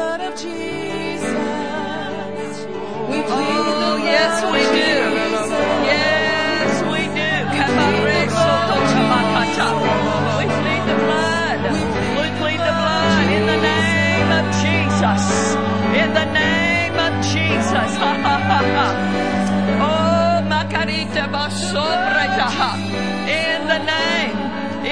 blood of Jesus. We plead the Oh, blood yes, we do. Yes, we do. We plead the blood. We plead the blood in the name of Jesus. In the name of Jesus. Oh, Makarita Basobretaha. In the name.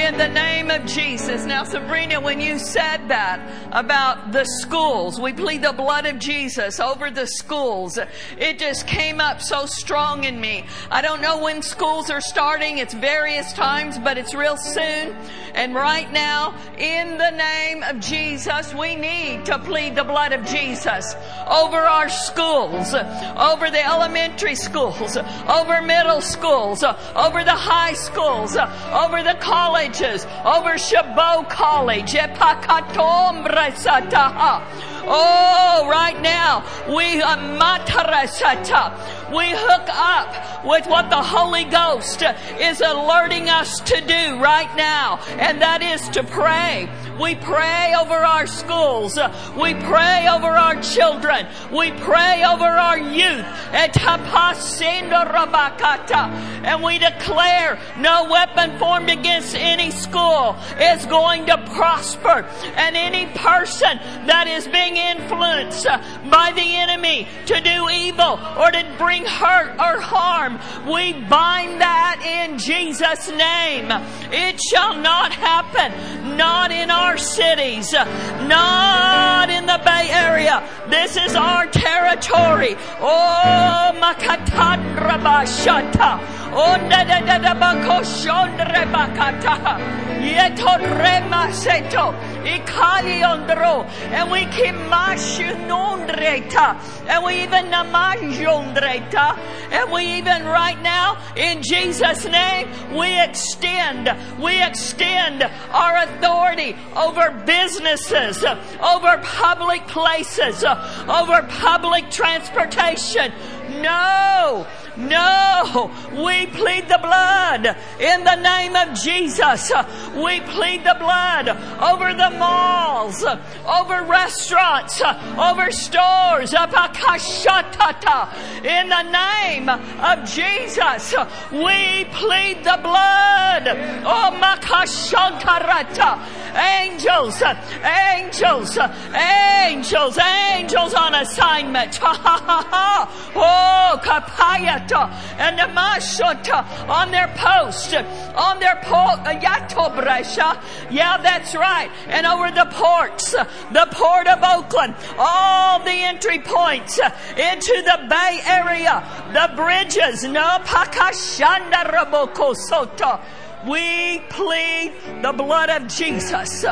In the name of Jesus. Now, Sabrina, when you said that about the schools, we plead the blood of Jesus over the schools. It just came up so strong in me. I don't know when schools are starting. It's various times, but it's real soon. And right now, in the name of Jesus, we need to plead the blood of Jesus over our schools, over the elementary schools, over middle schools, over the high schools, over the colleges, over Chabot College, Epakatombrasataha. Oh, right now, we uh. We hook up with what the Holy Ghost is alerting us to do right now, and that is to pray. We pray over our schools. We pray over our children. We pray over our youth. And we declare no weapon formed against any school is going to prosper. And any person that is being influenced by the enemy to do evil or to bring hurt or harm, we bind that in Jesus' name. It shall not happen. Not in our cities. Uh, not in the Bay Area. This is our territory. Oh, Makatandrabashata. Oh, Nadadadabakoshondrebakata. Yetoremaseto. Ikaliondro. And we. And we even. And we even right now, in Jesus' name, we extend, we extend our authority over businesses, over public places, over public transportation. No, no, we plead the blood in the name of Jesus. We plead the blood over the malls, over restaurants, over stores, in the name of Jesus. We plead the blood. Oh. Angels, angels, angels, angels on assignment. Oh, kapayata and the mashota on their post, on their port, uh, yatobresha. Yeah, that's right. And over the ports, the port of Oakland, all the entry points into the Bay Area, the bridges, no pakashanda raboko soto. We plead the blood of Jesus.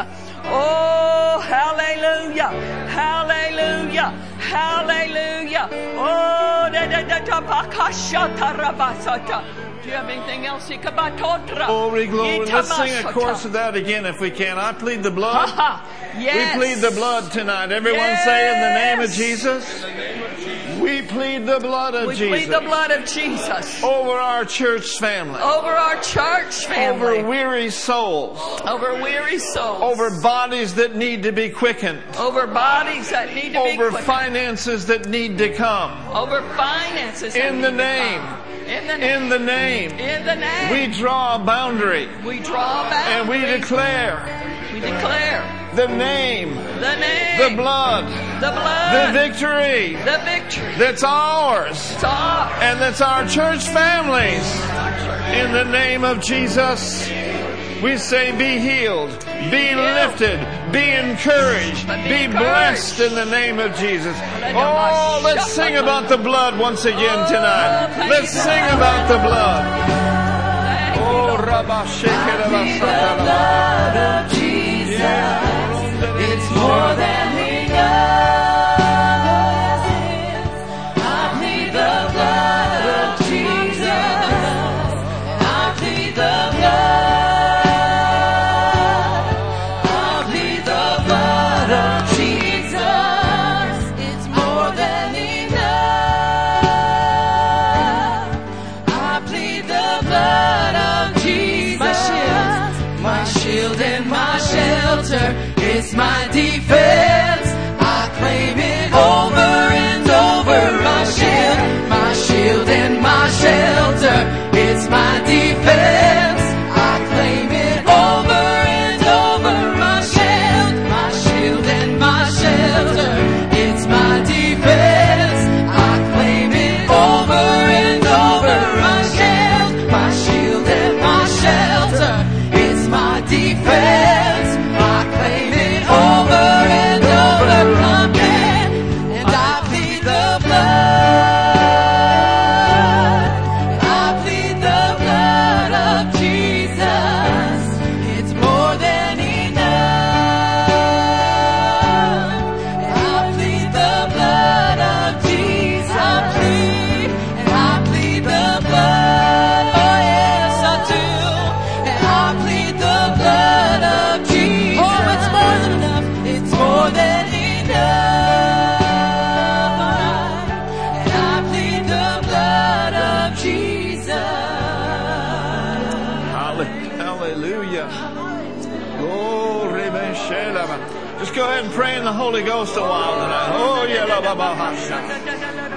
Oh, hallelujah, hallelujah, hallelujah. Oh, da da da da bakashata rabasata. Do you have anything else? Glory, glory. Let's sing a chorus of that again if we can. I plead the blood. Yes. We plead the blood tonight. Everyone say in the name of Yes. Jesus. We plead the blood of We Jesus plead the blood of Jesus over our church family, over our church family, over weary souls, over weary souls, over bodies that need to be quickened, over bodies that need to over be quickened, finances that need to come. over finances. that In the name, in the name, in the name, in the name, we draw a boundary. We draw back and we declare we declare the name, the name, the blood, the the victory the victory. that's ours. It's ours. and that's our church families. In the name of Jesus, we say be healed, be lifted, be encouraged, be blessed in the name of Jesus. Oh, let's sing about the blood once again tonight. Let's sing about the blood. Thank you, Oh, Lord. Rabba The blood of Jesus. More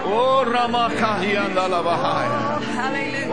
Oh, Ramakahi and Alabahai.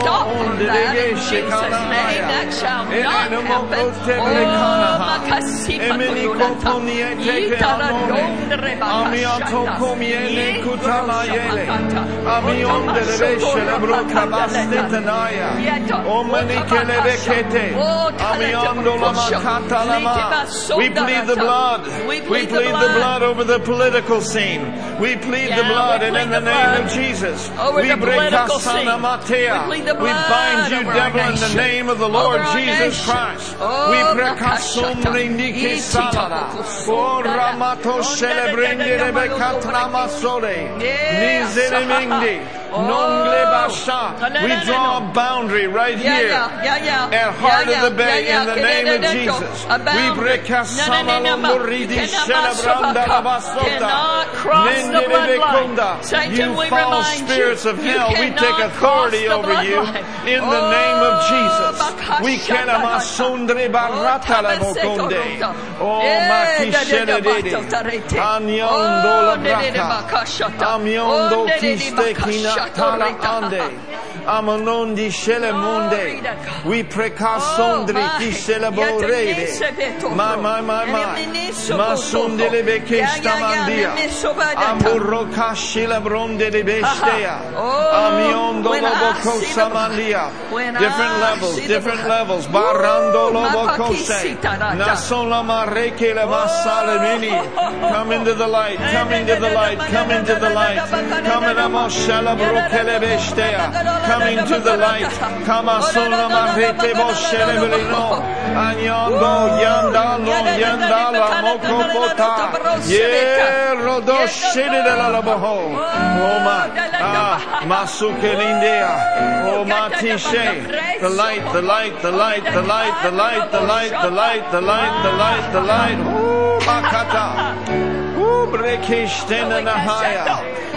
stop on that in Jesus' name. That shall not happen. We plead the blood. We plead the blood. over the political scene. We plead the blood, and in the name of Jesus, we break here. We, bind you, devil, in the name of the Lord Jesus. Christ. We prekasumri niki salara. Oh. No, no, no, we draw a boundary right yeah, here yeah, yeah, yeah. at heart yeah, of the bay yeah, in the name of Jesus. We break a cannot cross the bloodline. Satan, we false remind spirits you, of hell, we take authority over you in the name of Jesus. We can amasundre barata la mokonde. Oh, makishene dede. Amyondo la braka. Amyondo tiste kina Katana Ande. Amonondi shele monde. We precasondri ti celeborede. My, my, my, my. Masundele bekesta mandia. Amburro kashila bronde de bestea. Amiondo lobo samandia. Different levels, different levels. Barando lobo kose. Nasola mareke le masale mini. Come into the light, come into the light, come into the light. Come in amoshala brokele bestea. Come to the light. Kama sola marete boshele belino. Anyondo yandalo yandala moko pota. Ye rodo shede de la laboho. Oh my. Ah, masuke lindea. Oh matishe. The light, the light, the light, the light, the light, the light, the light, the light, the light, the light. Ooh, makata. Ooh, brekishtena nahaya.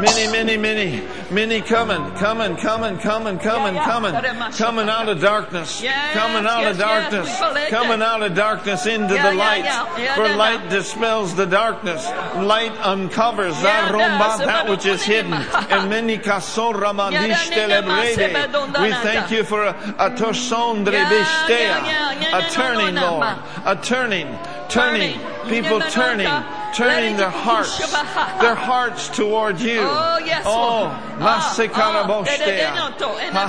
Many, many, many, many coming, coming, coming, coming, coming, coming, coming out of darkness, coming out of darkness, coming out of darkness into the light. For light dispels the darkness. Light uncovers that which is hidden. And many We thank you for a, a turning, Lord, a turning, turning, people turning turning their hearts, their hearts toward you. Oh, yes, Oh, Lord. Masekarabostea. Ah, ah, ha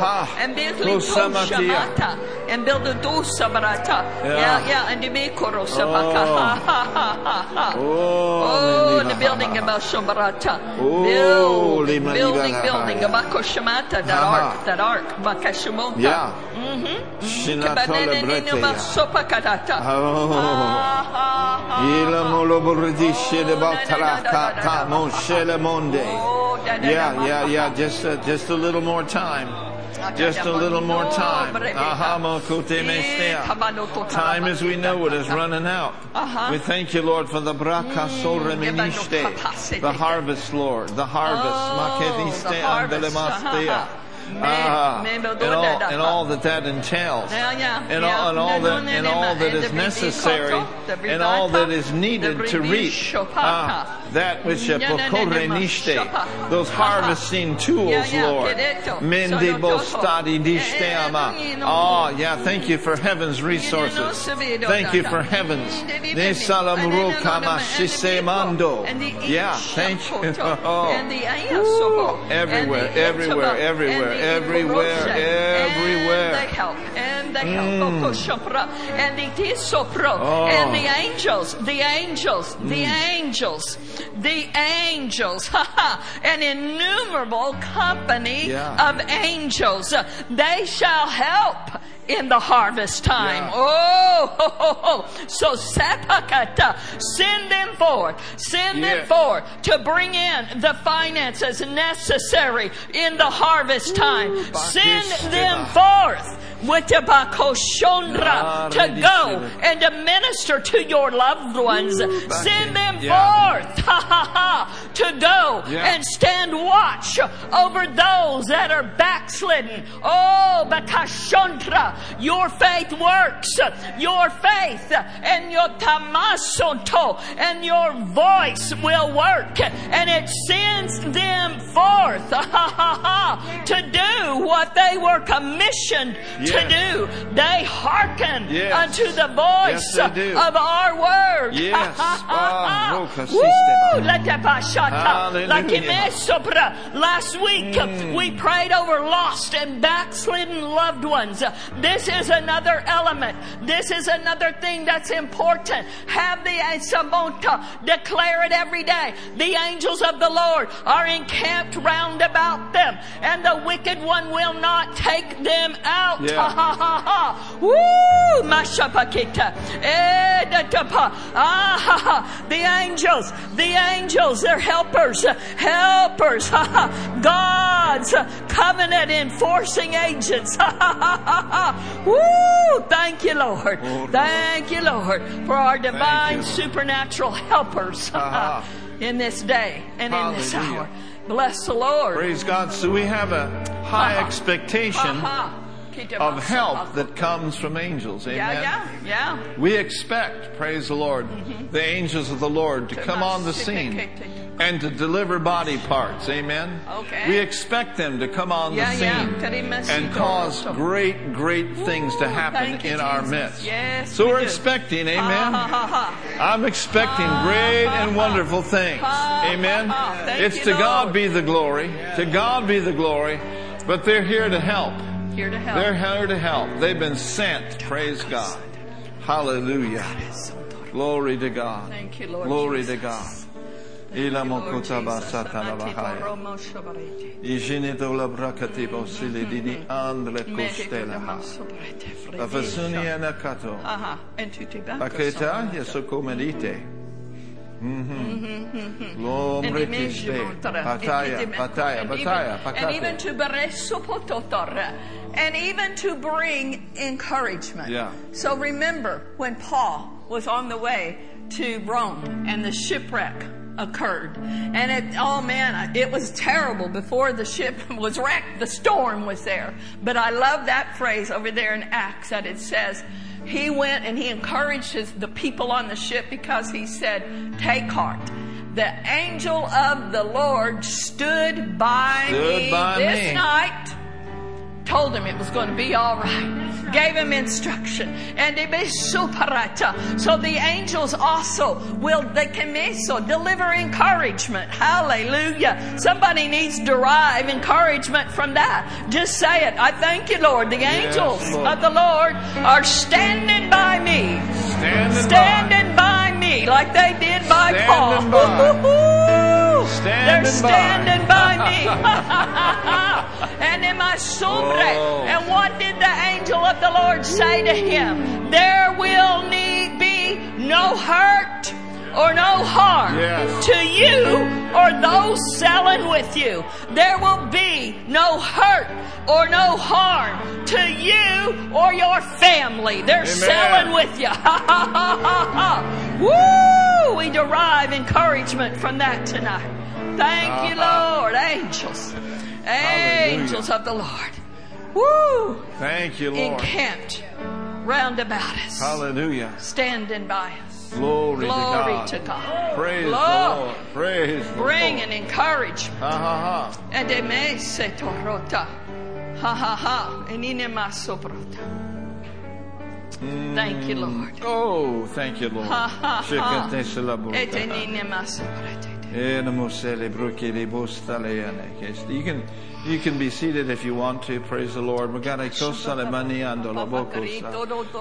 ha. And build Shamata. And build the Dosabarata. Yeah, yeah. And the Sabaka. Ha ha ha ha. Oh, oh the building about Shabarata. Oh, build, building, building. Abako Shamata. That ark, that ark. Bakashumota. Yeah. Mm-hmm. mm-hmm. Shinatola Bretea. Sopakadata. Oh. Ah, Ila molo borredisce le oh, battala ta ta non scele monde. Oh, yeah, yeah, yeah. Just, uh, just a little more time. Just a little more time. Mokote mestea. Time as we know it is running out. Uh-huh. We thank you, Lord, for the braka soremeniste, the harvest, Lord, the harvest. Oh, the harvest. Ah, and, all, and all that that entails. And all, and all that, and all that is necessary, and all that is needed to bridishopata. ah, that which no, those harvesting tools, Lord. Mende bostadi. Eh, eh, Oh, yeah, thank you for heaven's resources. Thank you for heavens. Mm, Ne vedere. salamuro And then kama shisemando. Yeah, thank you. Oh. Everywhere, everywhere, everywhere, everywhere, everywhere. And the help, and the help, Okoshopra, and the Tisopro, Oh. and the angels, the angels, the angels, the angels, an innumerable company Yeah. of angels. They shall help in the harvest time. Yeah. Oh, ho, ho, ho. so sepakata, send them forth, send Yeah. them forth to bring in the finances necessary in the harvest time. Send them forth with the bakoshondra to go and to minister to your loved ones. Send them forth, ha ha ha, to go and stand watch over those that are backslidden. Oh, bakashontra, your faith works. Your faith and your tamasonto and your voice will work. And it sends them forth ha, ha, ha, to do what they were commissioned to do. They hearken Yes. unto the voice Yes, of our word. Yes. Ah, Woo! sistema. Letepashata. Hallelujah. Lakimesobra. Last week Mm. we prayed over lost and backslidden loved ones. This is another element. This is another thing that's important. Have the Sabota declare it every day. The angels of the Lord are encamped round about them, and the wicked one will not take them out. Yeah. Ha ha ha. Woo! Mashapakita. Eh, da, da, pa. Ah, ha, ha. The angels, the angels, they're helpers, helpers, ha, ha. God's covenant enforcing agents. Ha, ha, ha, ha, ha. Woo! Thank you, Lord. Thank you, Lord, for our divine supernatural helpers in this day and in this hour. Bless the Lord. Praise God. So we have a high Uh-huh. expectation. Kita of help that comes from angels. Amen. Yeah, yeah, yeah. We expect, praise the Lord, Mm-hmm. the angels of the Lord to come on the scene and to deliver body parts. Amen. Okay. We expect them to come on the scene and cause great, great things to happen in our midst. Yes, so we we're expecting, amen. I'm expecting great and wonderful things. Amen. ha, ha. Thank It's to God be the glory. To God be the glory. But they're here to help. Here to help. They're here to help. They've been sent. Praise God. Hallelujah. Glory to God. Thank you, Lord Glory to God. Thank you, Lord mokota Jesus. basata la Amate bahaya. poromo shabarete. Ijine dola brakati bosili mm-hmm. dini andle Mete kostela ha. poromo shabarete, fredi. Afasuni anakato. Aha, and to Paketa Mm-hmm. yesokomerite. And Lomre image kiste. Pataya, And- even- And even pakate. to bereso pototor. And even to bring encouragement. Yeah. So remember when Paul was on the way to Rome and the shipwreck occurred. And it, oh man, it was terrible before the ship was wrecked. The storm was there. But I love that phrase over there in Acts that it says, he went and he encouraged his, the people on the ship because he said, take heart. The angel of the Lord stood by Stood me by this me. night told him it was going to be all right. Gave him instruction. And superata. So the angels also will, they can also deliver encouragement. Hallelujah. Somebody needs to derive encouragement from that. Just say it. I thank you, Lord. The angels Lord. of the Lord are standing by me. Standing by. Standing by me like they did by Standing Paul. by. Woo-hoo-hoo. They're Standing by. standing by me. and in my sombra. Oh. And what did the angel of the Lord say to him? There will need be no hurt or no harm Yes. to you or those selling with you. There will be no hurt or no harm to you or your family. They're selling with you. Ha ha ha ha ha. Woo! We derive encouragement from that tonight. Thank you, Uh-huh. Lord. Angels. Angels of the Lord. Woo! Thank you, Lord. Encamped round about us. Hallelujah. Standing by us. Glory, Glory to to God. God. Praise Lord. the Lord. Praise the Bring Lord. and encourage. Ha ha ha. And they may say torota. Ha ha ha. Enine masoprota. Thank you, mm. Lord. Oh, thank you, Lord. Ha ha ha. Shikate salabu. Etenine masoprota. Enamosele brukele bostaleane. Yes, You can you can be seated if you want to. Praise the Lord. Magana kosale maniando la bokosa.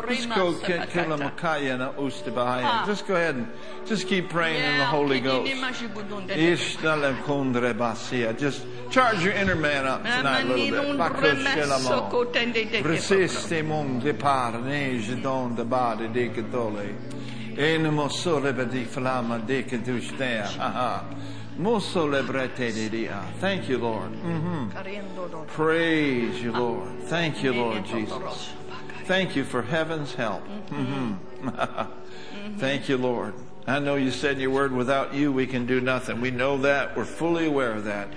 Just go ke- kela makaya na ustebahaya. Just go ahead and just keep praying in the Holy Ghost. Ishtale kundre basia. Just charge your inner man up tonight a little bit. Bakoshelamo. Resiste mon depart neige don de bade de gedole. Enemo solebe di flama de kedustea. Haha. Moso lebrete de dia. Thank you, Lord. hmm Praise you, Lord. Thank you, Lord Jesus. Thank you for heaven's help. hmm Thank you, Lord. I know you said in your word, without you we can do nothing. We know that. We're fully aware of that.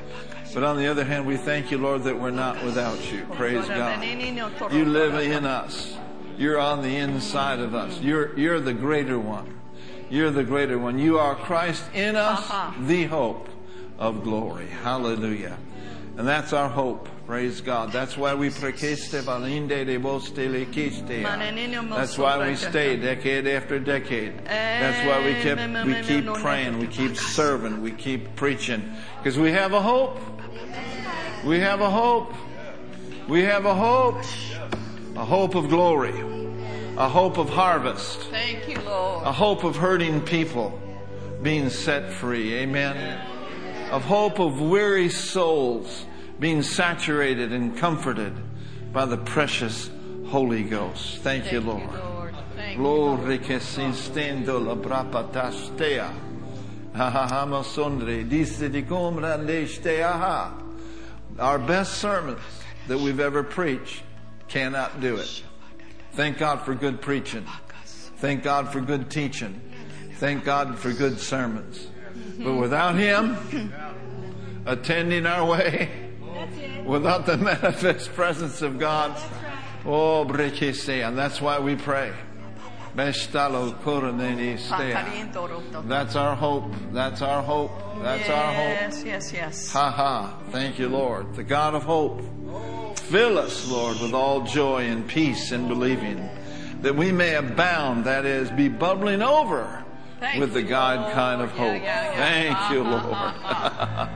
But on the other hand, we thank you, Lord, that we're not without you. Praise God. You live in us. You're on the inside of us. You're, you're the greater one. You're the greater one. You are Christ in us, Uh-huh. the hope of glory. Hallelujah. And that's our hope. Praise God. That's why we prekeste valinde de boste lekiste. That's why we stay decade after decade. That's why we kept, we keep praying, we keep serving, we keep preaching. Because we have a hope. We have a hope. We have a hope. A hope of glory. A hope of harvest. Thank you, Lord. A hope of hurting people being set free. Amen. Of hope of weary souls being saturated and comforted by the precious Holy Ghost. Thank you, Lord. Lord. Thank you, Lord. Glory che si stendo la brapatastea. Hahamasondre, disse di combrandestea. Our best sermons that we've ever preached cannot do it. Thank God for good preaching. Thank God for good teaching. Thank God for good sermons. But without Him attending our way, without the manifest presence of God, oh, and that's why we pray. Bestalo koronene stea. That's our hope. That's our hope. That's our hope. Yes, yes, yes. Ha ha. Thank you, Lord. The God of hope. Fill us, Lord, with all joy and peace in believing that we may abound, that is, be bubbling over Thank with the God Lord. kind of hope. yeah, yeah. Thank you, Lord.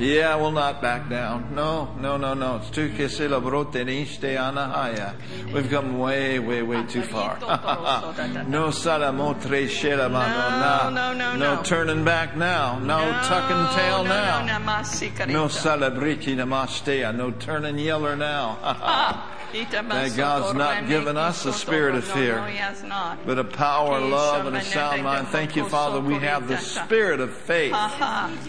Yeah, we'll not back down. No, no, no, no. It's too kisila brote niste anahaya. We've come way, way, way too far. no salamotre shelamano. No, no, no, No no. turning back now. No, tuck and tail no, now. No, no. No celebrity namastea, no turning yeller now. That God's not given us a spirit of fear, No, no, he has not. but a power, love, and a sound mind. Thank you, Father, we have the spirit of faith.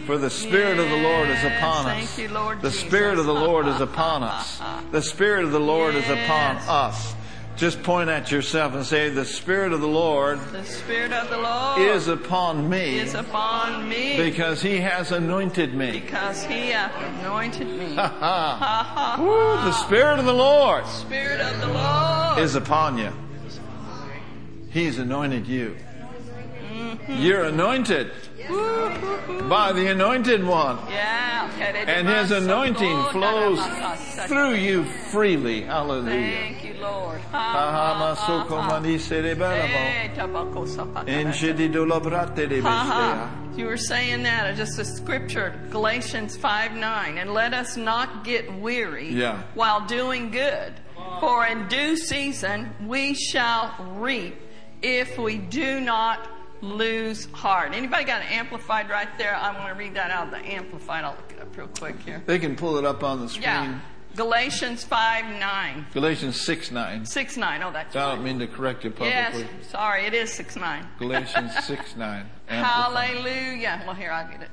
For the Spirit of the Lord is upon us. The Spirit of the Lord is upon us. The Spirit of the Lord is upon us. Just point at yourself and say, The Spirit of the Lord The Spirit of the Lord is upon me is upon me because He has anointed me. because He anointed me. Ha ha. Ha, ha, Woo. The Spirit of the Lord Spirit of the Lord is upon you. He's anointed you. Mm-hmm. You're anointed by the anointed one. And his anointing flows through you freely. Hallelujah. Thank you, Lord. Ha, Ahama ha, ha, soko ha. mani serebelamo. Tabako sapaka. Enshedi do labrate de Ha, ha. bestea. You were saying that, uh, just a scripture, Galatians 5 9. And let us not get weary Yeah. while doing good, for in due season we shall reap if we do not lose heart. Anybody got an amplified right there? I'm going to read that out of the amplified. I'll look it up real quick here. They can pull it up on the screen. Yeah. Galatians 5 9. Galatians 6 9. 6 9. Oh, that's I don't mean to correct you publicly. Yes, sorry, it is 6 9. Galatians 6 9. Hallelujah. Well, here, I'll get it.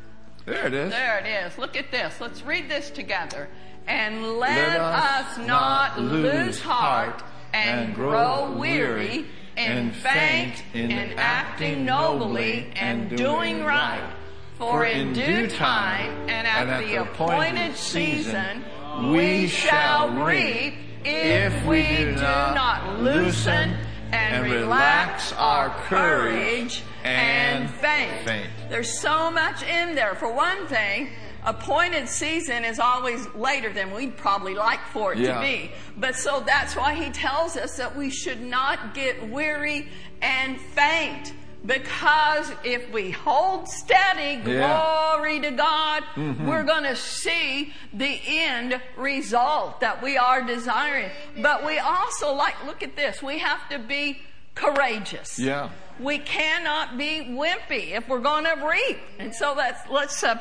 There it is. There it is. Look at this. Let's read this together. And let, Let us us, not lose heart and, and grow grow weary and faint in in acting nobly and doing right. For in due time and at the appointed season we shall reap if we do not loosen and relax our courage and faint. There's so much in there. For one thing, appointed season is always later than we'd probably like for it Yeah. to be. But so that's why he tells us that we should not get weary and faint. Because if we hold steady, Yeah. glory to God, mm-hmm. we're going to see the end result that we are desiring. But we also, like, look at this, we have to be courageous. Yeah. We cannot be wimpy if we're going to reap. And so that's, let's, uh.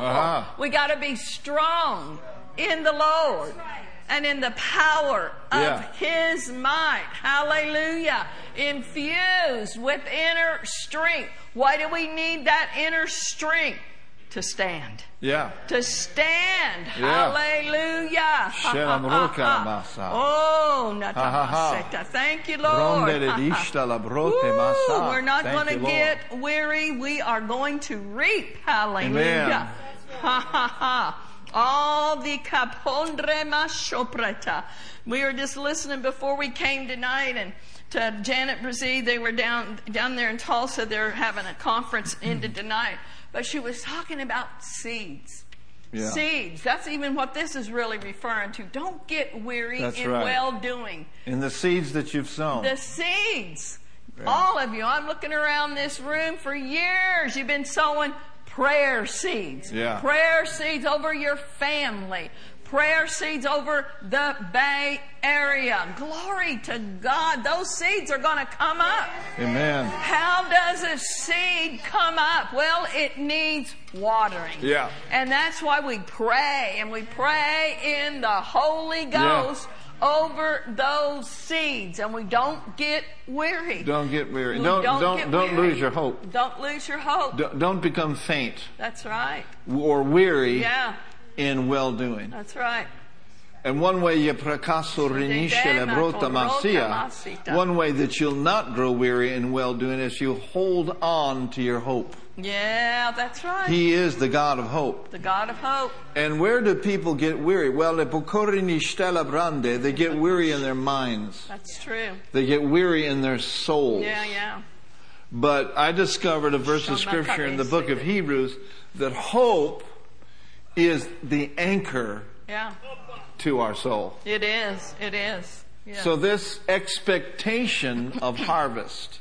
Ah. we got to be strong in the Lord and in the power of Yeah. His might. Hallelujah. Infused with inner strength. Why do we need that inner strength? To stand Yeah. to stand. Yeah. Hallelujah. Oh, natamaseta. Thank you, Lord. Ronderedishta la brote Woo. We're not going to Lord. get weary. We are going to reap. Hallelujah. Ha ha ha. All the capondre mashopreta. We were just listening before we came tonight and to Janet Brazee. They were down, down there in Tulsa. They're having a conference into tonight. But she was talking about seeds. Yeah. Seeds. That's even what this is really referring to. Don't get weary That's in right. well doing. In the seeds that you've sown. The seeds. All of you. I'm looking around this room for years. You've been sowing prayer seeds. Yeah. Prayer seeds over your family. Prayer seeds over the Bay Area. Glory to God. Those seeds are going to come up. Amen. How does a seed come up? Well, it needs watering. Yeah. And that's why we pray, and we pray in the Holy Yeah. Ghost over those seeds, and we don't get weary. Don't get weary. We Don't don't get don't weary. lose your hope. Don't lose your hope. Don't, don't become faint That's right. or weary Yeah, in well doing. that's right. And one way you prakaso rinisce le brota masia, one way that you'll not grow weary in well doing is you hold on to your hope. Yeah, that's right. He is the God of hope. the God of hope. And where do people get weary? Well, le pokorini stella brande, they get weary in their minds. That's true. They get weary in their souls. Yeah, yeah. But I discovered a verse of scripture in the book of Hebrews that hope is the anchor Yeah. to our soul. It is. It is. Yeah. So this expectation of harvest,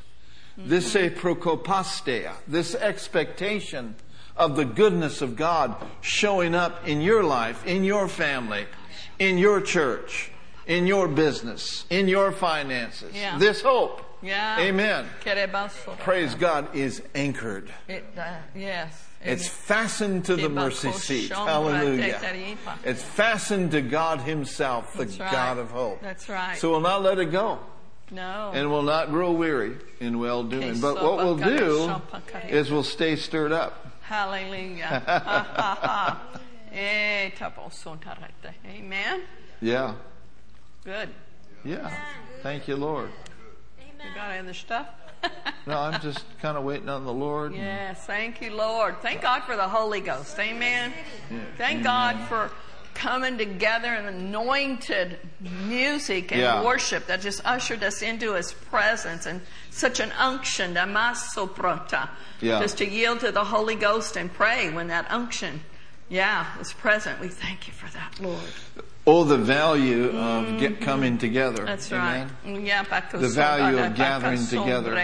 this a prokopastea, this expectation of the goodness of God showing up in your life, in your family, in your church, in your business, in your finances. Yeah. This hope, yeah. amen, praise God, is anchored. It, uh, yes. It's fastened to the mercy seat. Hallelujah. It's fastened to God Himself, the right. God of hope. That's right. So we'll not let it go no. and we'll not grow weary in well doing. But what we'll do is we'll stay stirred up. Hallelujah. Ha, ha, ha. Eh. Amen. Yeah. Good. Yeah. Thank you, Lord. You got any other stuff? No, I'm just kind of waiting on the Lord. yes. Thank you, Lord. Thank God for the Holy Ghost. Amen. Thank God for coming together and anointed music and Yeah. worship that just ushered us into His presence and such an unction, damasoprota, Yeah. just to yield to the Holy Ghost and pray when that unction, yeah, is present. We thank you for that, Lord. Oh, the value of get coming together. Mm-hmm. That's Amen. right. Yeah, The value of gathering together.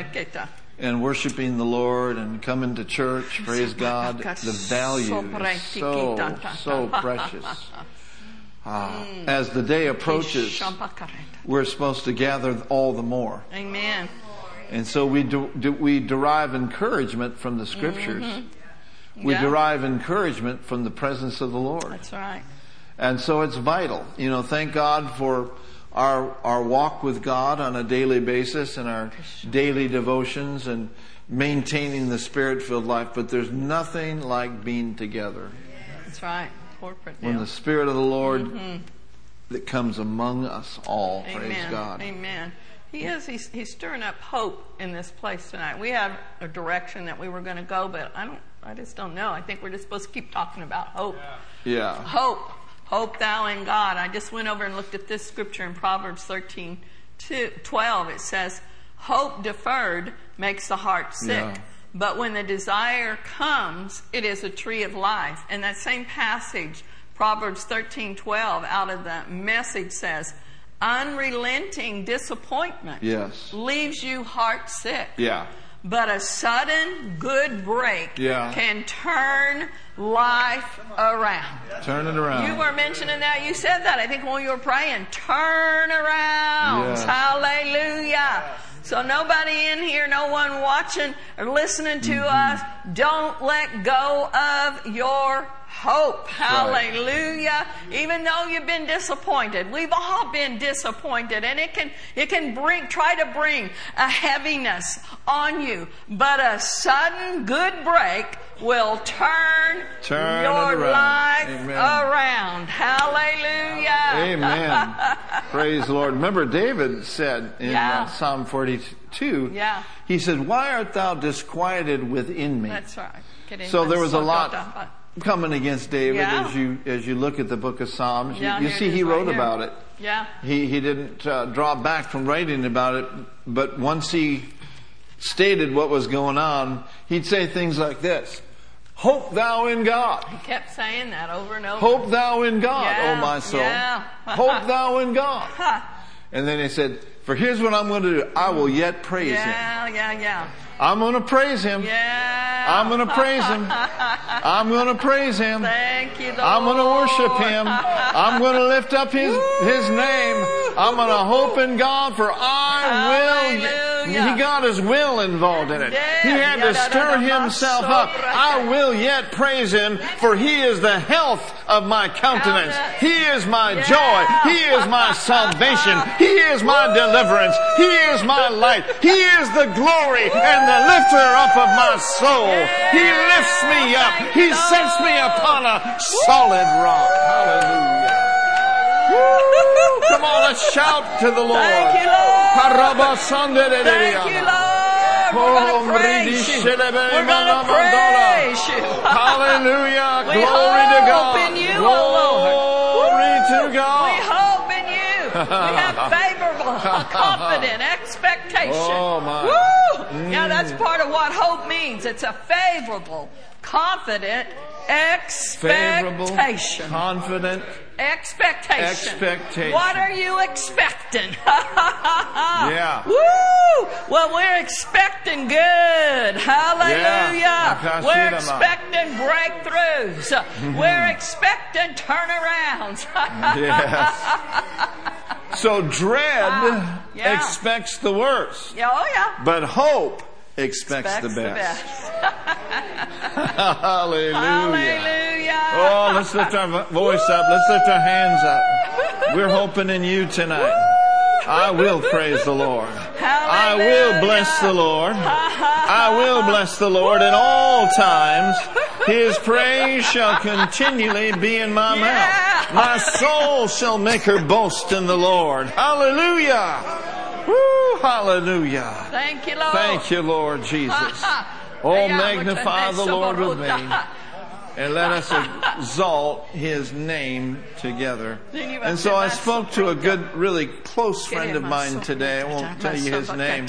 And worshiping the Lord and coming to church. Praise God. The value is so, so precious. Ah, as the day approaches, we're supposed to gather all the more. Amen. And so we do, do, we derive encouragement from the scriptures. We Mm-hmm. Yeah. derive encouragement from the presence of the Lord. That's right. And so it's vital. You know, thank God for our, our walk with God on a daily basis and our daily devotions and maintaining the spirit filled life. But there's nothing like being together. That's right. Corporate When the Spirit of the Lord that comes among us all, praise Mm-hmm. God. Amen. He is. He's, he's stirring up hope in this place tonight. We have a direction that we were going to go, but I don't. I just don't know. I think we're just supposed to keep talking about hope. Yeah. Hope. Hope thou in God. I just went over and looked at this scripture in Proverbs 13, two- 12. It says, Hope deferred makes the heart sick. Yeah. But when the desire comes, it is a tree of life. And that same passage, Proverbs 13, 12, out of the message says, Unrelenting disappointment Yes. leaves you heart sick. Yeah. But a sudden good break Yeah. can turn life around. Turn it around. You were mentioning that. You said that. I think when you were praying, turn around. Hallelujah. So nobody in here, no one watching or listening to Mm-hmm. us, don't let go of your hope. right. Hallelujah. Even though you've been disappointed, we've all been disappointed and it can, it can bring, try to bring a heaviness on you. But a sudden good break will turn, Turn your life Amen. around. Hallelujah. Amen. Praise the Lord. Remember, David said in Yeah. uh, Psalm 42, Yeah. he said, Why art thou disquieted within me? That's right. So there was a lot coming against David Yeah. as you as you look at the book of Psalms. You, Yeah, you see, he is right wrote about it. Yeah. He he didn't uh, draw back from writing about it, but once he stated what was going on, he'd say things like this: "Hope thou in God." He kept saying that over and over. Hope thou in God, Yeah, O my soul. yeah. Hope thou in God. And then he said, For here's what I'm going to do. I will yet praise him. Yeah, yeah, yeah. I'm going to praise him. Yeah. I'm going to praise him. I'm going to praise him. Thank you, Lord. I'm going to worship him. I'm going to lift up his, his name. I'm going to hope in God for I will. Hallelujah. He got his will involved in it. Yeah. He had to stir himself up. I will yet praise him for he is the health of my countenance. He is my joy. He is my salvation. He is my deliverance. He is my light. He is the glory and the lifter up of my soul. He lifts me up. He sets me upon a solid rock. Hallelujah. Woo! Come on, let's shout to the Lord. Thank you, Lord. Thank you, Lord. We're going to praise you. We're going to praise you. Hallelujah. We Glory to hope God. in you, O Lord. Glory to God. We hope in you. We have favorable, confident expectation. Oh, my. Woo! Yeah, that's part of what hope means. It's a favorable, confident expectation. Favorable, confident. Expectation. Expectation. What are you expecting? Yeah. Woo! Well, we're expecting good. Hallelujah. Yeah. We're expecting breakthroughs. We're expecting turnarounds. Yes. So dread Ah, yeah. expects the worst, Yeah, oh yeah. but hope expects, Expects the best. Hallelujah. Hallelujah. Oh, let's lift our vo- voice up. Let's lift our hands up. We're hoping in you tonight. I will praise the Lord. I will bless the Lord. I will bless the Lord at all times. His praise shall continually be in my mouth. My soul shall make her boast in the Lord. Hallelujah. Woo, hallelujah. Thank you, Lord. Thank you, Lord Jesus. Oh, magnify the Lord with me. And let us exalt his name together. And so I spoke to a good, really close friend of mine today. I won't tell you his name.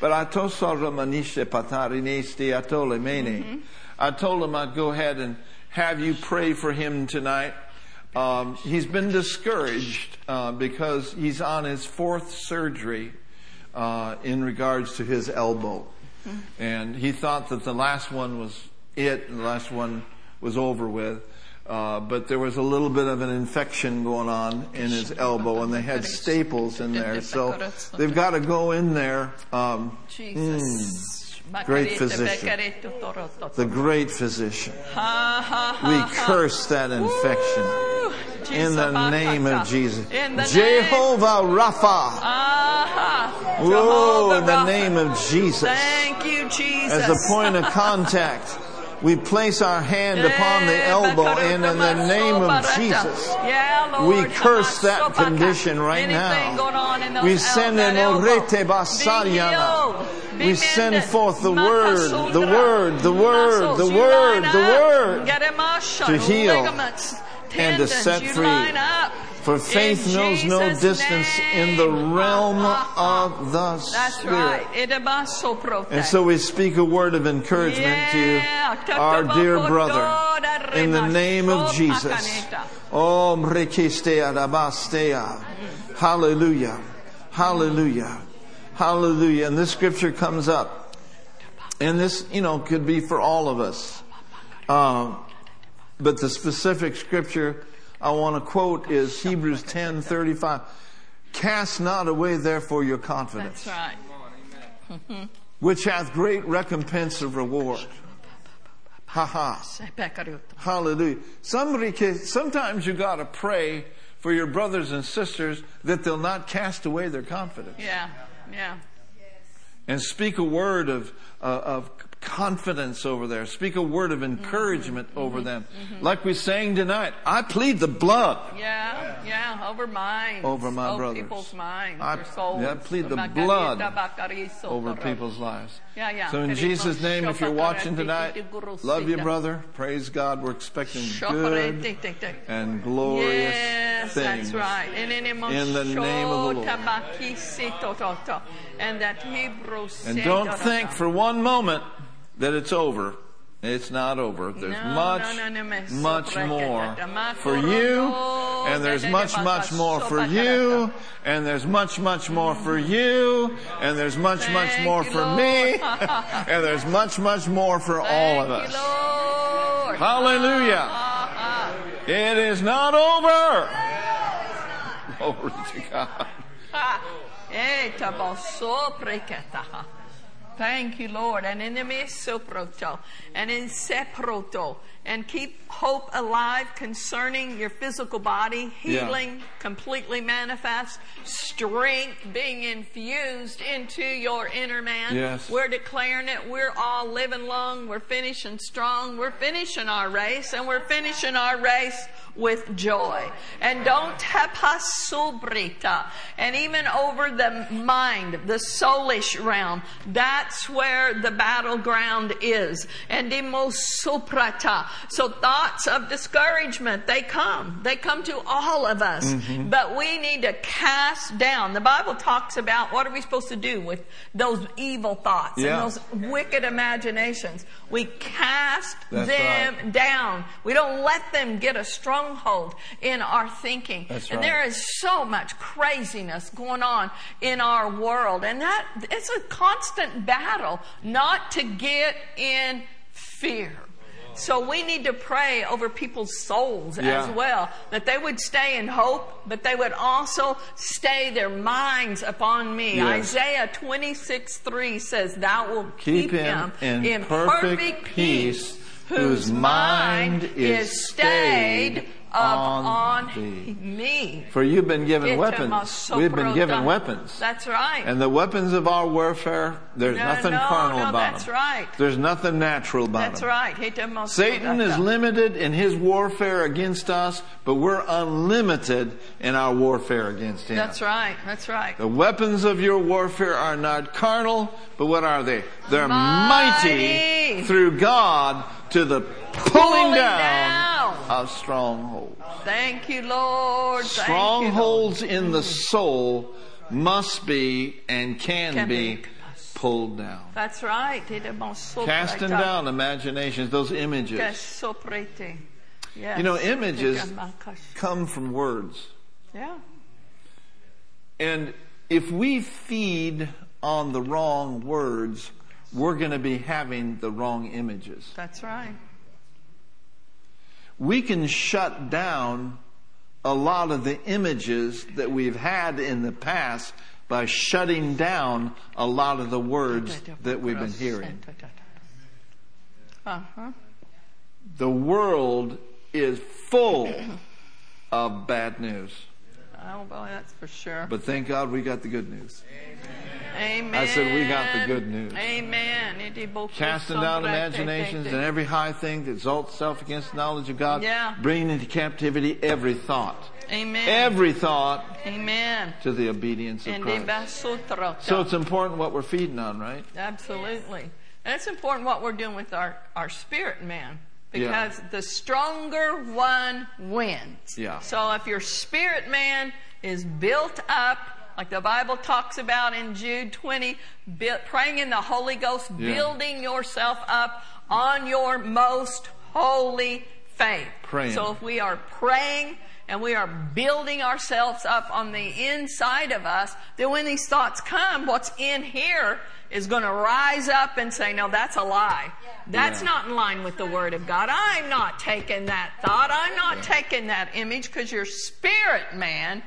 But I told Patarinesti Atole Mene. I told him I'd go ahead and have you pray for him tonight. Um, he's been discouraged uh, because he's on his fourth surgery uh, in regards to his elbow. And he thought that the last one was it, and the last one was over with. Uh, but there was a little bit of an infection going on in his elbow, and they had staples in there. So they've got to go in there. Um, Jesus. Great physician. the great physician. We curse that infection in the name of Jesus. Jehovah Rapha. Whoa, in the name of Jesus. Thank you, Jesus. As a point of contact, We place our hand upon the elbow and in the name of Jesus, we curse that condition right Anything going on in now. We send in orete basariana. We send forth the word, the word, the word, the word, the word to heal and to set free. For faith In knows no Jesus' distance in the realm ah, of the That's Spirit. right. And so we speak a word of encouragement Yeah. to our dear brother in the name of Jesus. Oh. Hallelujah. Hallelujah. Hallelujah. And this scripture comes up. And this, you know, could be for all of us. Um, but the specific scripture I want to quote is Hebrews 10 35. Cast not away therefore your confidence, That's right. which hath great recompense of reward. Ha ha. Hallelujah. Somebody can, sometimes you gotta pray for your brothers and sisters that they'll not cast away their confidence. Yeah. Yeah. And speak a word of, uh, of confidence over there. Speak a word of encouragement over them. Like we sang tonight, I plead the blood Yeah, yeah, over mine. Over my over brothers. people's minds, I- their souls. yeah, I plead the blood over people's lives. Yeah, yeah. So in Jesus' name, if you're watching tonight, love you, brother. Praise God. We're expecting good and glorious Yes, things. that's right. In, in the name of the Lord. Lord. And that Hebrew And don't think for one moment that it's over. It's not over. There's No, much, no, no, much more for you, and there's much, much more for you, and there's much, much more for you, and there's much, much more for me, and there's much, much more for all of us. Hallelujah. Ah, It is not over. Glory to God. Thank you, Lord. And in the mesoproto and in seproto. And keep hope alive concerning your physical body, Yeah. healing completely manifest, strength being infused into your inner man. Yes. We're declaring it. We're all living long. We're finishing strong. We're finishing our race, and we're finishing our race with joy. And don't tapasubrita. And even over the mind, the soulish realm, that's where the battleground is. And demosuprata. So thoughts of discouragement, they come. They come to all of us. Mm-hmm. But we need to cast down. The Bible talks about what are we supposed to do with those evil thoughts Yeah. and those wicked imaginations. We cast That's them right. down. We don't let them get a stronghold in our thinking. That's and right. there is so much craziness going on in our world. And that it's a constant battle not to get in fear. So we need to pray over people's souls Yeah. as well, that they would stay in hope, but they would also stay their minds upon me. Yes. Isaiah 26, 3 says, Thou wilt Keep him in perfect peace, whose mind is stayed on thee. me. For you've been given weapons. We've been given weapons. That's right. And the weapons of our warfare, there's No, nothing no, carnal no, about that's them. right. There's nothing natural about That's them. right. Ita masoprota. Satan is limited in his warfare against us, but we're unlimited in our warfare against him. That's right. That's right. The weapons of your warfare are not carnal, but what are they? They're mighty, Mighty. through God to the pulling, down, down. of strongholds. Thank you, Lord. Thank you, Lord. Strongholds in the soul must be and can, Can be be. pulled down. That's right. Casting down imaginations, those images. Yes. You know, images come from words. Yeah. And if we feed on the wrong words, we're going to be having the wrong images. That's right. We can shut down a lot of the images that we've had in the past by shutting down a lot of the words that we've been hearing. Uh huh. The world is full of bad news. Oh, boy, that's for sure. But thank God we got the good news. Amen. I said, we got the good news. Amen. Casting down imaginations and every high thing that exalts itself against the knowledge of God, Yeah. bringing into captivity every thought, Amen. every thought Amen. to the obedience of And Christ. So So it's important what we're feeding on, right? Absolutely. And it's important what we're doing with our, our spirit man. Yeah. Because the stronger one wins. Yeah. So if your spirit man is built up, like the Bible talks about in Jude 20, bu- praying in the Holy Ghost, Yeah. building yourself up on your most holy faith. Praying. So if we are praying and we are building ourselves up on the inside of us, then when these thoughts come, what's in here is going to rise up and say, no, that's a lie. That's Yeah. not in line with the Word of God. I'm not taking that thought. I'm not taking that image because your spirit man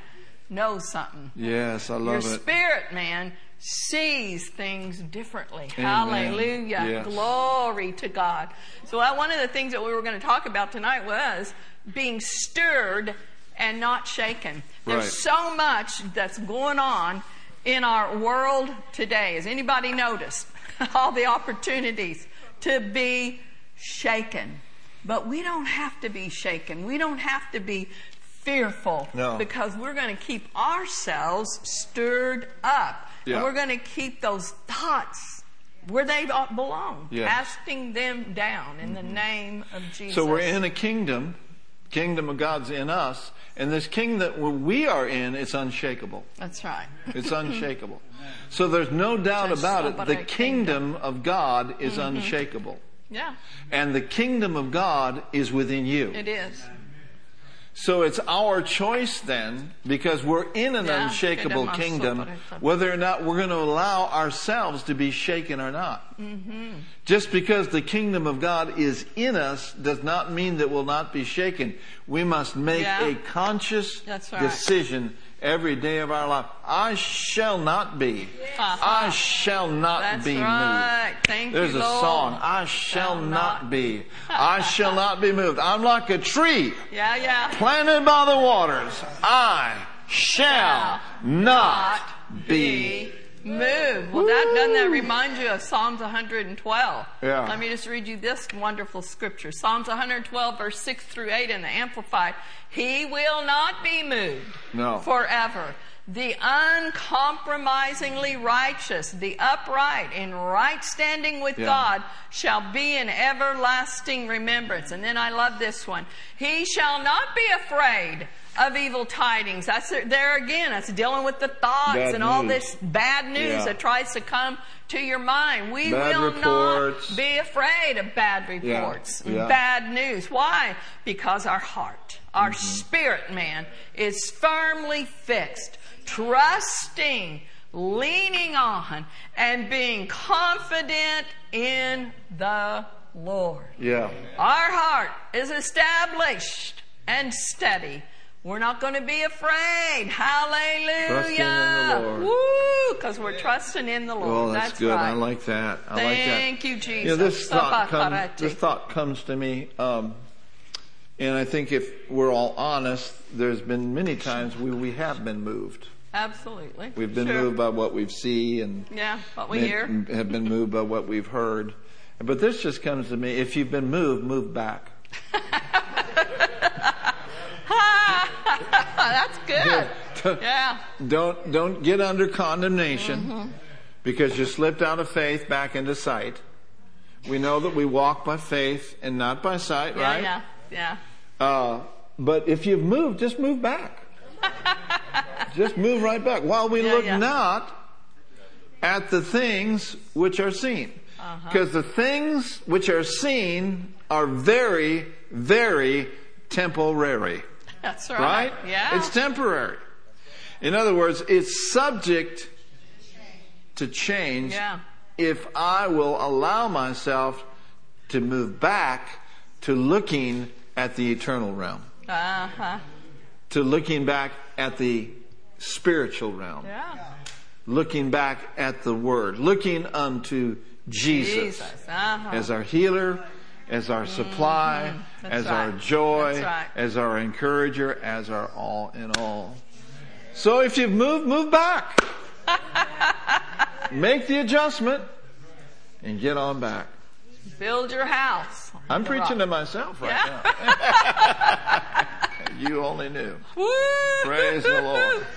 knows something. Yes, I Your love it. Your spirit man sees things differently. Amen. Hallelujah. Yes. Glory to God. So uh, one of the things that we were going to talk about tonight was being stirred and not shaken. There's Right. so much that's going on in our world today. Has anybody noticed all the opportunities to be shaken? But we don't have to be shaken. We don't have to be fearful No. because we're going to keep ourselves stirred up. Yeah. And we're going to keep those thoughts where they belong, Yes. casting them down in the mm-hmm. name of Jesus. So we're in a kingdom. Kingdom of God's in us. And this kingdom that we are in, it's unshakable. That's right. It's unshakable. So there's no doubt about it. The I kingdom of God is Mm-hmm. unshakable. yeah, And the kingdom of God is within you. it is. So it's our choice then, because we're in an unshakable kingdom, whether or not we're going to allow ourselves to be shaken or not. Mm-hmm. Just because the kingdom of God is in us does not mean that we'll not be shaken. We must make Yeah. a conscious right. decision every day of our life. I shall not be. Uh-huh. I shall not That's be right. moved. Thank There's you, a Lord. song. I shall Shall not not. be. I shall not be moved. I'm like a tree Yeah, yeah. planted by the waters, I shall not be. Moved. Well, that doesn't that remind you of Psalms 112? Yeah. Let me just read you this wonderful scripture. Psalms 112, verse 6 through 8 in the Amplified. He will not be moved No. forever. The uncompromisingly righteous, the upright, in right standing with Yeah. God, shall be in everlasting remembrance. And then I love this one. He shall not be afraid of evil tidings. That's there again. That's dealing with the thoughts Bad and all news. this bad news Yeah. that tries to come to your mind. We Bad will reports. not be afraid of bad reports, Yeah. Yeah. bad news. Why? Because our heart, our Mm-hmm. spirit man is firmly fixed, trusting, leaning on, and being confident in the Lord. Yeah. Our heart is established and steady. We're not going to be afraid. Hallelujah. Trusting in the Lord. Woo! Because we're trusting in the Lord. Well, that's, good. Right. I like that. I like that. Thank you, Jesus. You know, this thought, come, Sabakarati. this thought comes to me, um, and I think if we're all honest, there's been many times we, we have been moved. Absolutely. We've been Sure. moved by what we've seen and Yeah, what we hear. have been moved by what we've heard. But this just comes to me. If you've been moved, move back. That's good. Yeah. Don't don't get under condemnation Mm-hmm. because you slipped out of faith back into sight. We know that we walk by faith and not by sight, Yeah, right? yeah, yeah. Uh, but if you've moved, just move back. just move right back. While we Yeah, look yeah. not at the things which are seen. Uh-huh. Because the things which are seen are very, very temporary. That's right. Right? Yeah. It's temporary. In other words, it's subject to change Yeah. if I will allow myself to move back to looking at the eternal realm, Uh huh. to looking back at the spiritual realm, Yeah. looking back at the Word, looking unto Jesus, Jesus. Uh-huh. as our healer, as our supply, mm-hmm. That's as our joy, right. as our encourager, as our all in all. So if you've moved, move back. make the adjustment and get on back. Build your house. I'm preaching to myself right Yeah. now. you only knew. Woo! Praise the Lord.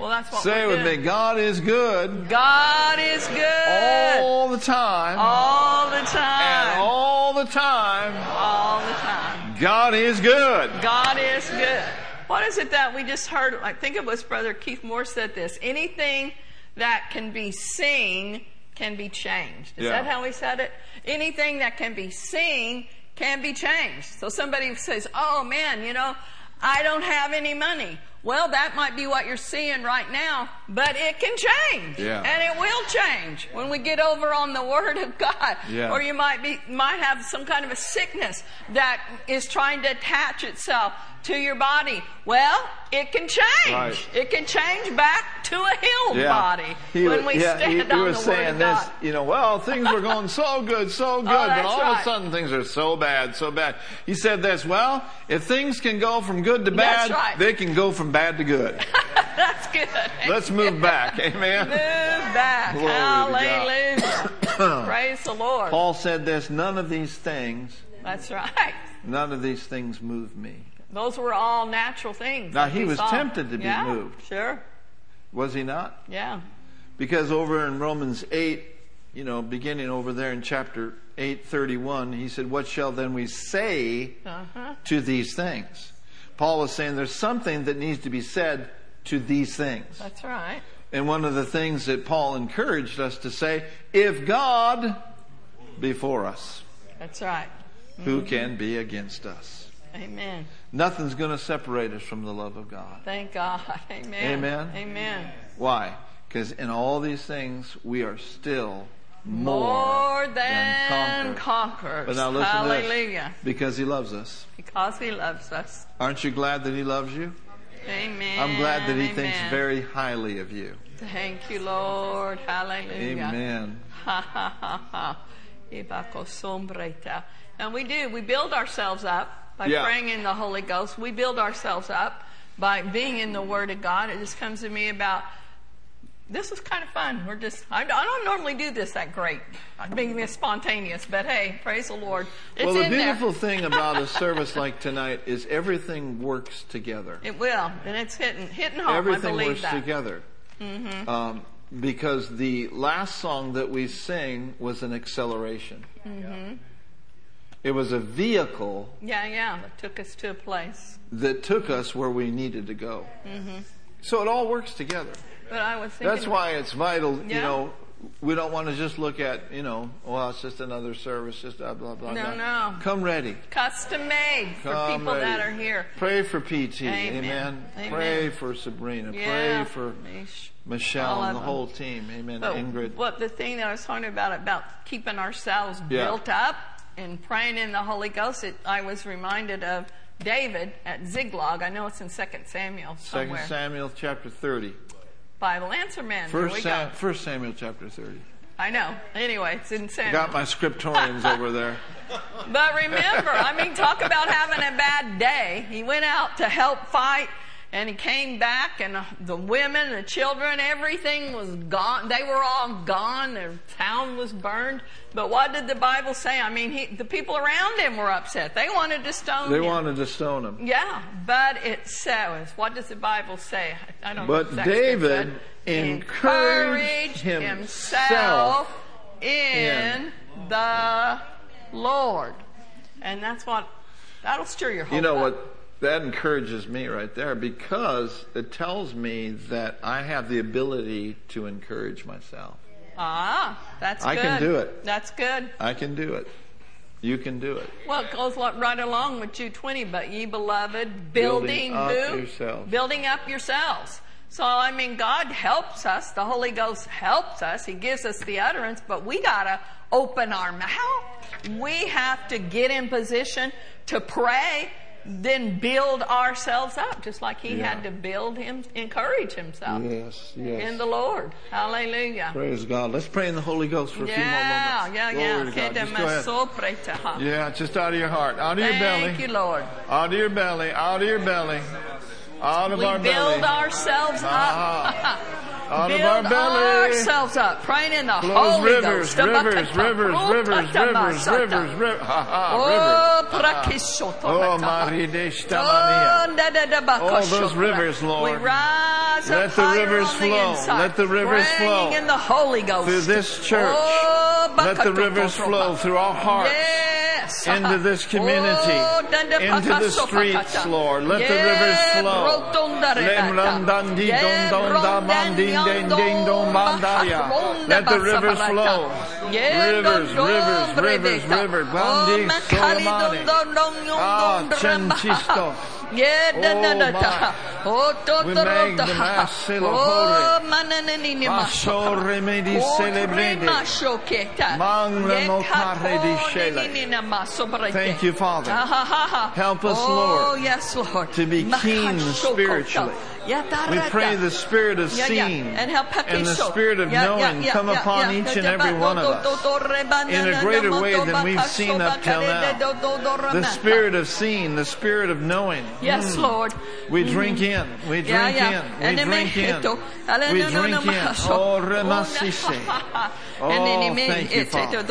Well, that's what Say we're with me. God is good God is good all the time. all the And time. all the time, all the time. God is good. God is good. What is it that we just heard? I think it was Brother Keith Moore said this. Anything that can be seen can be changed. Is Yeah. that how he said it? Anything that can be seen can be changed. So somebody says, oh man, you know, I don't have any money. Well, that might be what you're seeing right now, but it can change. Yeah. And it will change when we get over on the Word of God. Yeah. Or you might be, might have some kind of a sickness that is trying to attach itself to your body. Well, it can change. Right. It can change back to a healed body He when was, we yeah, stand he, he on was the Word saying of this, God. you know, well, things were going so good, so oh, good, but Oh, that's all of a sudden things are so bad, so bad. He said this, well, if things can go from good to bad, right. they can go from bad to good. That's good. Let's move back. Amen. Move back. Glory. Hallelujah. Praise the Lord. Paul said this, none of these things, That's right. none of these things move me. Those were all natural things. Now, he was saw. tempted to be yeah, moved. Sure. Was he not? Yeah. Because over in Romans 8, you know, beginning over there in chapter 8, 31, he said, What shall then we say Uh-huh. to these things? Paul is saying there's something that needs to be said to these things. That's right. And one of the things that Paul encouraged us to say, if God be for us, That's right. who can be against us? Amen. Nothing's going to separate us from the love of God. Thank God. Amen. Amen. Amen. Why? Because in all these things, we are still more, More than, than conquerors. But now listen to this. Hallelujah. Because he loves us. Because He loves us. Aren't you glad that he loves you? Amen. I'm glad that he thinks very highly of you. Thank you, Lord. Hallelujah. Amen. Ha ha ha ha. Ibako. And we do. We build ourselves up by Yeah. praying in the Holy Ghost. We build ourselves up by being in the Word of God. It just comes to me about. This is kind of fun. We're just, I, I don't normally do this that great. I'm being this spontaneous, but hey, praise the Lord. It's well, the beautiful thing about a service like tonight is everything works together. It will, and it's hitting, hitting home. everything works that. Mm-hmm. together. Um, because the last song that we sang was an acceleration. Mm-hmm. It was a vehicle Yeah, yeah. That took us to a place. that took us where we needed to go. Mm-hmm. So it all works together. But I was thinking. That's why it's vital, you know, we don't want to just look at, you know, well, it's just another service, just blah, blah, blah. No, blah. no. Come ready. Custom made for Come people that are here. Pray for PT. Amen. Amen. Amen. Pray for Sabrina. Yeah. Pray for Mish. Michelle and the them. whole team. Amen. But Ingrid. what the thing that I was talking about about keeping ourselves Yeah. built up and praying in the Holy Ghost, it, I was reminded of David at Ziklag. I know it's in Second Samuel Second somewhere. Samuel chapter 30. Bible answer man. First, we Sam. First Samuel chapter 30. I know. Anyway, it's insane. I got my scriptorians over there. But remember, I mean, talk about having a bad day. He went out to help fight and he came back and uh, the women, the children, everything was gone. They were all gone. Their town was burned. But what did the Bible say? I mean, he, the people around him were upset. They wanted to stone They him. They wanted to stone him. Yeah, but it says, what does the Bible say? I don't know But exactly, David but encouraged himself in the Lord. And that's what, that'll stir your hope You know up. what? That encourages me right there because it tells me that I have the ability to encourage myself. Ah, that's I good. I can do it. That's good. I can do it. You can do it. Well, it goes right along with Jude 20, but ye beloved, building, Building up who? yourselves. Building up yourselves. So, I mean, God helps us. The Holy Ghost helps us. He gives us the utterance, but we gotta open our mouth. We have to get in position to pray, then build ourselves up, just like He Yeah. had to build him, encourage himself Yes, yes. in the Lord. Hallelujah. Praise God. Let's pray in the Holy Ghost for a few more moments. yeah, yeah. God. Just. Yeah, just out of your heart, out of your belly. Thank you, Lord. out of your belly, out of your belly, out of We our build belly. ourselves Ah. up. Out of build our belly. ourselves up, praying in the Flows Holy rivers, Ghost. rivers, rivers, rivers, rivers, rivers, rivers. Oh, rivers. prakisoto Oh. Oh, All those rivers, Lord. We rise Let the rivers flow. Let the rivers flow in the Holy Ghost. through this church. Oh, Let the rivers flow through our hearts. Yes. into this community, Oh, into the streets. Lord. Let the rivers flow. Let the rivers flow. Rivers, rivers, rivers, rivers. Oh, Bandi Ah. Yeah, da da da Oh, da. Oh, to to make rota. Oh, celebrate. mananini ni Paso maso. remedi Oh, celebrate. prima shoketa. Mangra Ye motare di kato shele. nini na maso brete. Thank you, Father. Ah. Help us, oh, Lord, yes, Lord. to be keen spiritually. We pray the spirit of seeing And the spirit of knowing come upon each and every one of us in a greater way than we've seen up till now. The spirit of seeing, the spirit of knowing. Yes, Mm. Lord. We drink in, we drink Yeah, yeah. in, we drink in, we drink in. Oh, remasise. Oh, thank you, Father.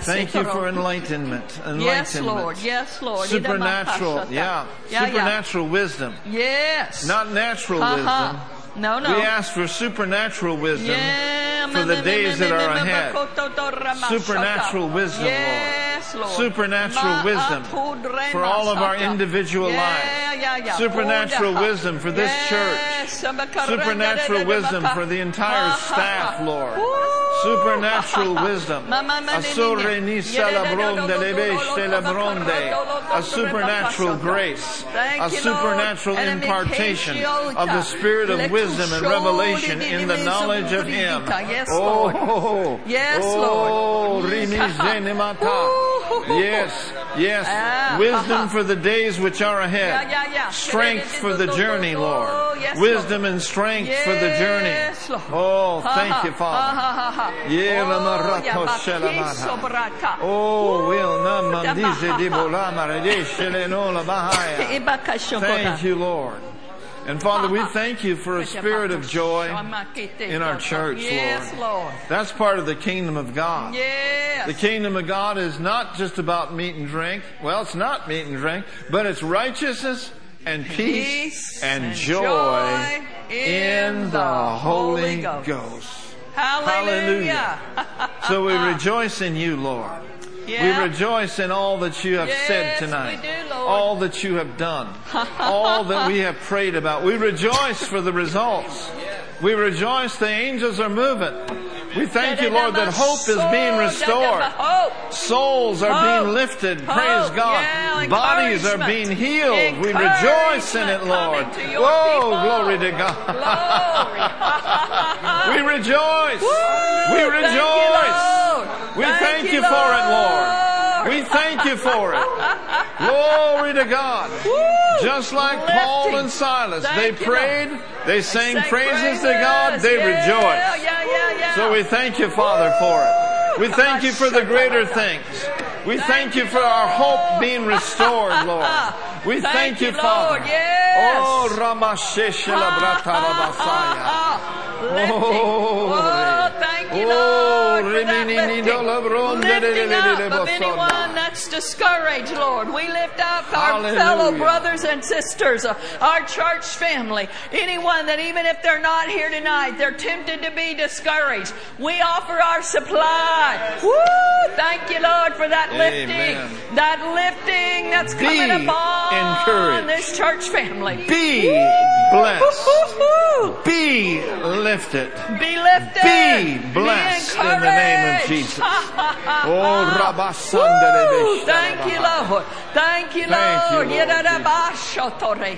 Thank you for enlightenment, enlightenment. Yes. Lord. Yes, Lord. Supernatural, yeah, supernatural wisdom. Yes. not natural wisdom. No, no. We ask for supernatural wisdom Yeah, for the days that are ahead. Supernatural Supernatural wisdom, Lord. yes, Lord. Supernatural wisdom for all of our individual lives. Supernatural wisdom for this church. Supernatural wisdom for the entire staff, Lord. Supernatural wisdom. Asore ni salabronde lebe celebronde. A supernatural grace. A supernatural impartation of the spirit of wisdom and revelation in the knowledge of Him. Yes, Lord. Oh, Yes, oh, Lord. Yes, yes. Ah, Wisdom for the days which are ahead. Strength for the journey, Lord. Wisdom and strength for the journey. Oh, thank you, Father. Oh, lamarato yeah, shelamata. bakiso brata. Will na Ooh, mandize da- di bolama redeshe le la bahaya. Thank you, Lord. And Father, we thank you for a spirit of joy in our church, Lord. That's part of the kingdom of God. Yes. The kingdom of God is not just about meat and drink. Well, it's not meat and drink, but it's righteousness and peace, and, joy in the Holy Ghost. Hallelujah. So we rejoice in you, Lord. Yeah. We rejoice in all that you have said tonight. do. All that you have done. all that we have prayed about. We rejoice for the results. We rejoice the angels are moving. We thank you, Lord, that hope is being restored. Souls are being lifted. Praise God. Bodies are being healed. We rejoice in it, Lord. coming to your Whoa, glory to God. We rejoice. We rejoice. We Thank you, for it. Lord. We thank you for it. Glory to God. Woo! Just like Lifting. Paul and Silas, Thank they prayed, they sang Say praises to God, they yeah, rejoiced. Yeah, yeah. So we thank you, Father, for it. We thank you for the greater things. We thank you for our hope being restored, Lord. We thank you, Father. Lord. Yes. Oh, Ramasheshe la brata la basaya. Lifting. Oh, Oh, thank you, Oh, Lord, for that la bronde lifting. Lifting up of anyone that's discouraged, Lord. We lift up our Hallelujah. fellow brothers and sisters, uh, our church family, anyone that even if they're not here tonight, they're tempted to be discouraged. We offer our supply. Woo! Thank you, Lord, for that lifting. Amen. That lifting that's coming upon encouraged. Oh, this church family. Be blessed. Be lifted. Be lifted. Be blessed in the name of. Jesus. Oh! Rabasandere Thank you, Lord. Thank you, Lord. Thank you,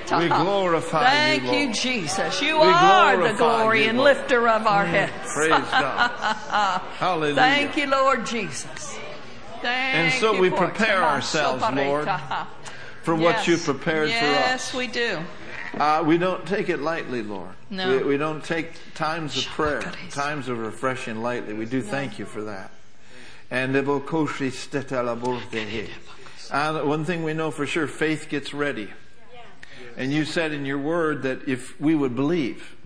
Lord. We glorify you. Thank you, Lord. Jesus. You We are the glory you, and lifter of our mm, heads. Praise God. Hallelujah. Thank you, Lord Jesus. Thank And so we prepare ourselves, Lord, for what you've prepared yes, for us. Yes, we do. Uh, we don't take it lightly, Lord. No. We, we don't take times of prayer, times of refreshing lightly. We do thank you for that. And evokoshi stetala bordehe. and one thing we know for sure, faith gets ready. And you said in your word that if we would believe,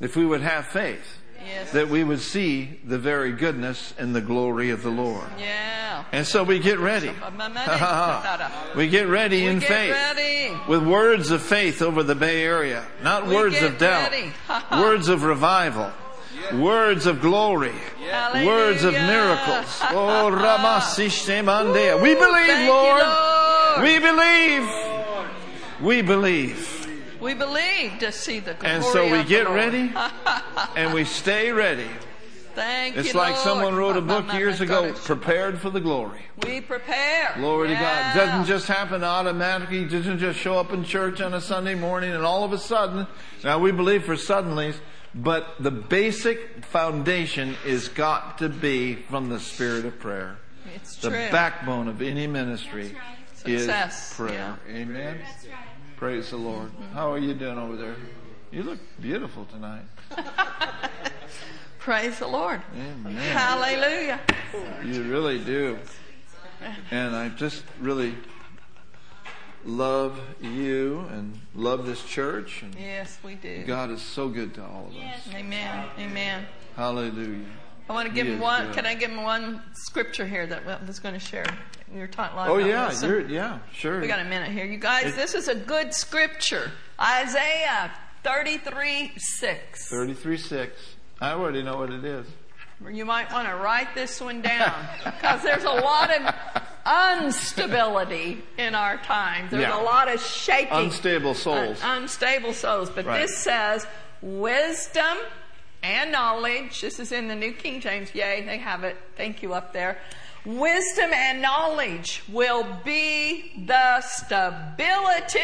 if we would have faith, Yes. that we would see the very goodness and the glory of the Lord. yeah. And so we get ready. we get ready We in get faith. ready. With words of faith over the Bay Area. Not We words of doubt. words of revival. Words of glory. Hallelujah. Words of miracles. Oh, Ramasishtemandea. We believe, Thank you, Lord. Lord. We believe. We believe. We believe to see the glory And so we of get ready and we stay ready. Thank It's you, like Lord. someone wrote a book years ago, Prepared for the Glory. We prepare. Glory to God. It doesn't just happen automatically. It doesn't just show up in church on a Sunday morning and all of a sudden, now we believe for suddenlies, but the basic foundation is got to be from the spirit of prayer. It's true. The true. backbone of any ministry Success, is prayer. Amen. Praise the Lord. How are you doing over there? You look beautiful tonight. Praise the Lord. Amen. Hallelujah. You really do. And I just really love you and love this church. And Yes, we do. God is so good to all of us. Amen. Amen. Hallelujah. I want to give him one. Can I give him one scripture here that I was going to share? You're talking oh, about Oh yeah, you're, yeah, sure. We got a minute here. You guys, It- this is a good scripture. Isaiah 33 6. 33 6. I already know what it is. You might want to write this one down because there's a lot of instability in our times. There's Yeah. a lot of shaking. Unstable souls. Un- unstable souls. But Right. this says wisdom and knowledge. This is in the New King James. Yay, they have it. Thank you up there. Wisdom and knowledge will be the stability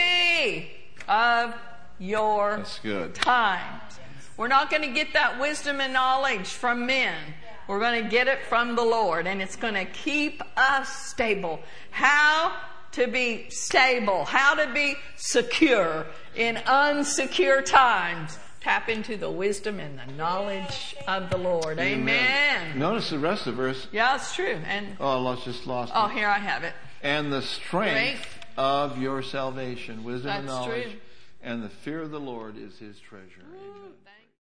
of your That's good. times. We're not going to get that wisdom and knowledge from men. We're going to get it from the Lord, and it's going to keep us stable. How to be stable, how to be secure in unsecure times. Tap into the wisdom and the knowledge of the Lord. Amen. Notice the rest of the verse. Yeah, it's true. And Oh, I lost, just lost oh, it. here I have it. And the strength Strength. of your salvation, wisdom and knowledge. true. And the fear of the Lord is his treasure. Amen.